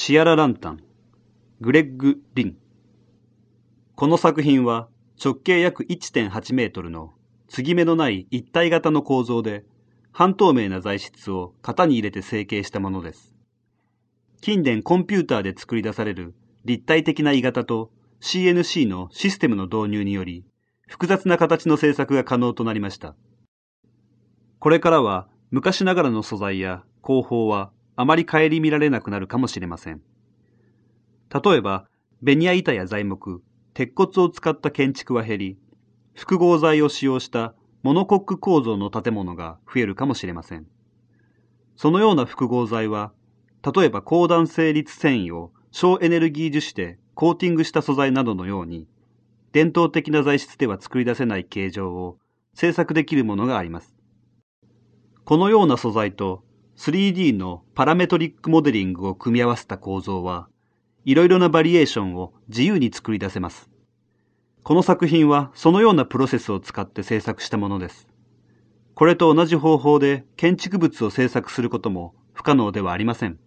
シアラランタン、グレッグ・リン。この作品は直径約1.8メートルの継ぎ目のない一体型の構造で、半透明な材質を型に入れて成形したものです。近年コンピューターで作り出される立体的な鋳型と CNC のシステムの導入により、複雑な形の製作が可能となりました。これからは昔ながらの素材や工法はあまり顧みられなくなるかもしれません。例えば、ベニヤ板や材木、鉄骨を使った建築は減り、複合材を使用したモノコック構造の建物が増えるかもしれません。そのような複合材は、例えば高断成立繊維を省エネルギー樹脂でコーティングした素材などのように、伝統的な材質では作り出せない形状を製作できるものがあります。このような素材と 3D のパラメトリックモデリングを組み合わせた構造は、いろいろなバリエーションを自由に作り出せます。この作品はそのようなプロセスを使って制作したものです。これと同じ方法で建築物を制作することも不可能ではありません。